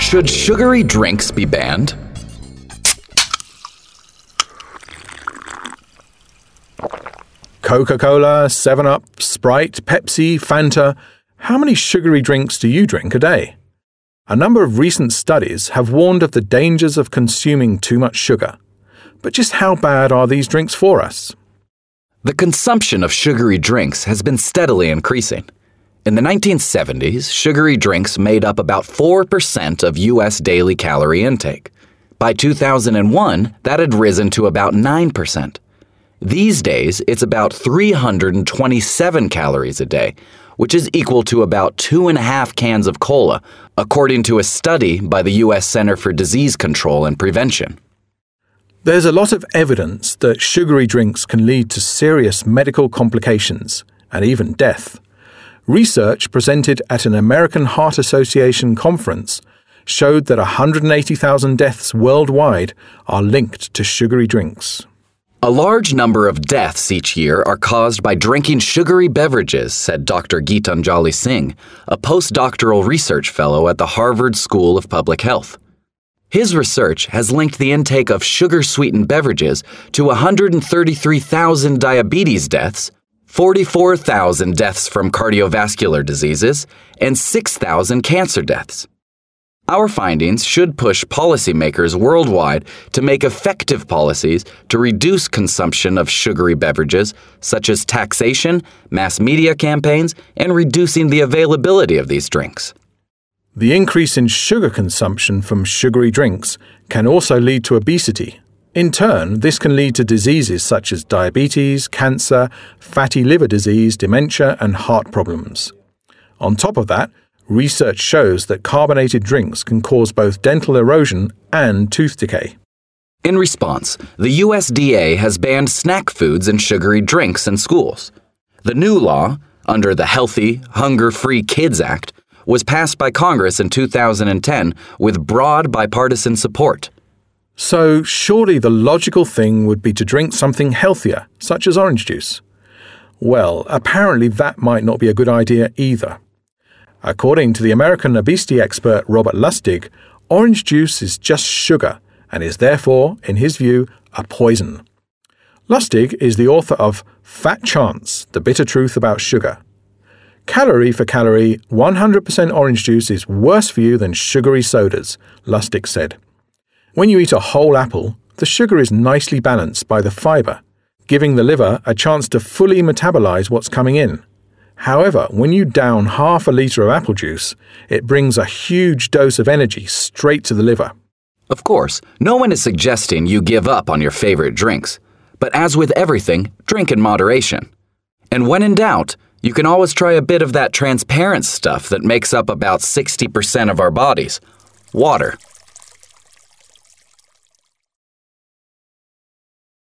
Should sugary drinks be banned? Coca Cola, 7 Up, Sprite, Pepsi, Fanta. How many sugary drinks do you drink a day? A number of recent studies have warned of the dangers of consuming too much sugar. But just how bad are these drinks for us? The consumption of sugary drinks has been steadily increasing. In the 1970s, sugary drinks made up about 4% of U.S. daily calorie intake. By 2001, that had risen to about 9%. These days, it's about 327 calories a day, which is equal to about two and a half cans of cola, according to a study by the U.S. Center for Disease Control and Prevention. There's a lot of evidence that sugary drinks can lead to serious medical complications and even death. Research presented at an American Heart Association conference showed that 180,000 deaths worldwide are linked to sugary drinks. A large number of deaths each year are caused by drinking sugary beverages, said Dr. Gitanjali Singh, a postdoctoral research fellow at the Harvard School of Public Health. His research has linked the intake of sugar sweetened beverages to 133,000 diabetes deaths, 44,000 deaths from cardiovascular diseases, and 6,000 cancer deaths. Our findings should push policymakers worldwide to make effective policies to reduce consumption of sugary beverages, such as taxation, mass media campaigns, and reducing the availability of these drinks. The increase in sugar consumption from sugary drinks can also lead to obesity. In turn, this can lead to diseases such as diabetes, cancer, fatty liver disease, dementia, and heart problems. On top of that, Research shows that carbonated drinks can cause both dental erosion and tooth decay. In response, the USDA has banned snack foods and sugary drinks in schools. The new law, under the Healthy, Hunger Free Kids Act, was passed by Congress in 2010 with broad bipartisan support. So, surely the logical thing would be to drink something healthier, such as orange juice. Well, apparently that might not be a good idea either. According to the American obesity expert Robert Lustig, orange juice is just sugar and is therefore, in his view, a poison. Lustig is the author of Fat Chance The Bitter Truth About Sugar. Calorie for calorie, 100% orange juice is worse for you than sugary sodas, Lustig said. When you eat a whole apple, the sugar is nicely balanced by the fiber, giving the liver a chance to fully metabolize what's coming in. However, when you down half a litre of apple juice, it brings a huge dose of energy straight to the liver. Of course, no one is suggesting you give up on your favorite drinks. But as with everything, drink in moderation. And when in doubt, you can always try a bit of that transparent stuff that makes up about 60% of our bodies water.